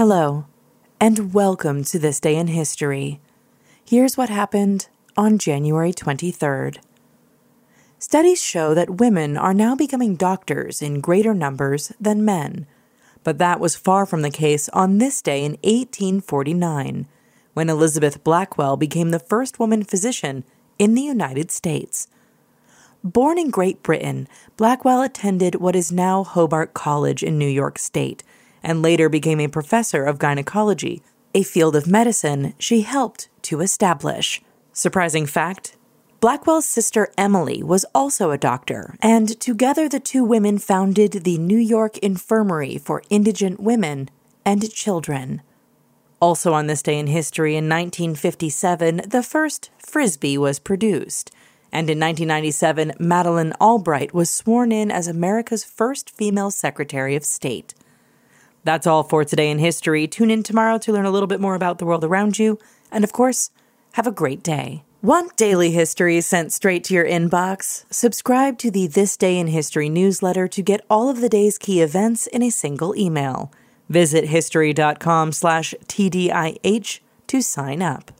Hello, and welcome to This Day in History. Here's what happened on January 23rd. Studies show that women are now becoming doctors in greater numbers than men, but that was far from the case on this day in 1849, when Elizabeth Blackwell became the first woman physician in the United States. Born in Great Britain, Blackwell attended what is now Hobart College in New York State and later became a professor of gynecology, a field of medicine she helped to establish. Surprising fact Blackwell's sister Emily was also a doctor, and together the two women founded the New York Infirmary for Indigent Women and Children. Also on this day in history, in 1957, the first Frisbee was produced. And in 1997, Madeleine Albright was sworn in as America's first female Secretary of State. That's all for today in history. Tune in tomorrow to learn a little bit more about the world around you. And of course, have a great day. Want daily history sent straight to your inbox? Subscribe to the This Day in History newsletter to get all of the day's key events in a single email. Visit history.com slash TDIH to sign up.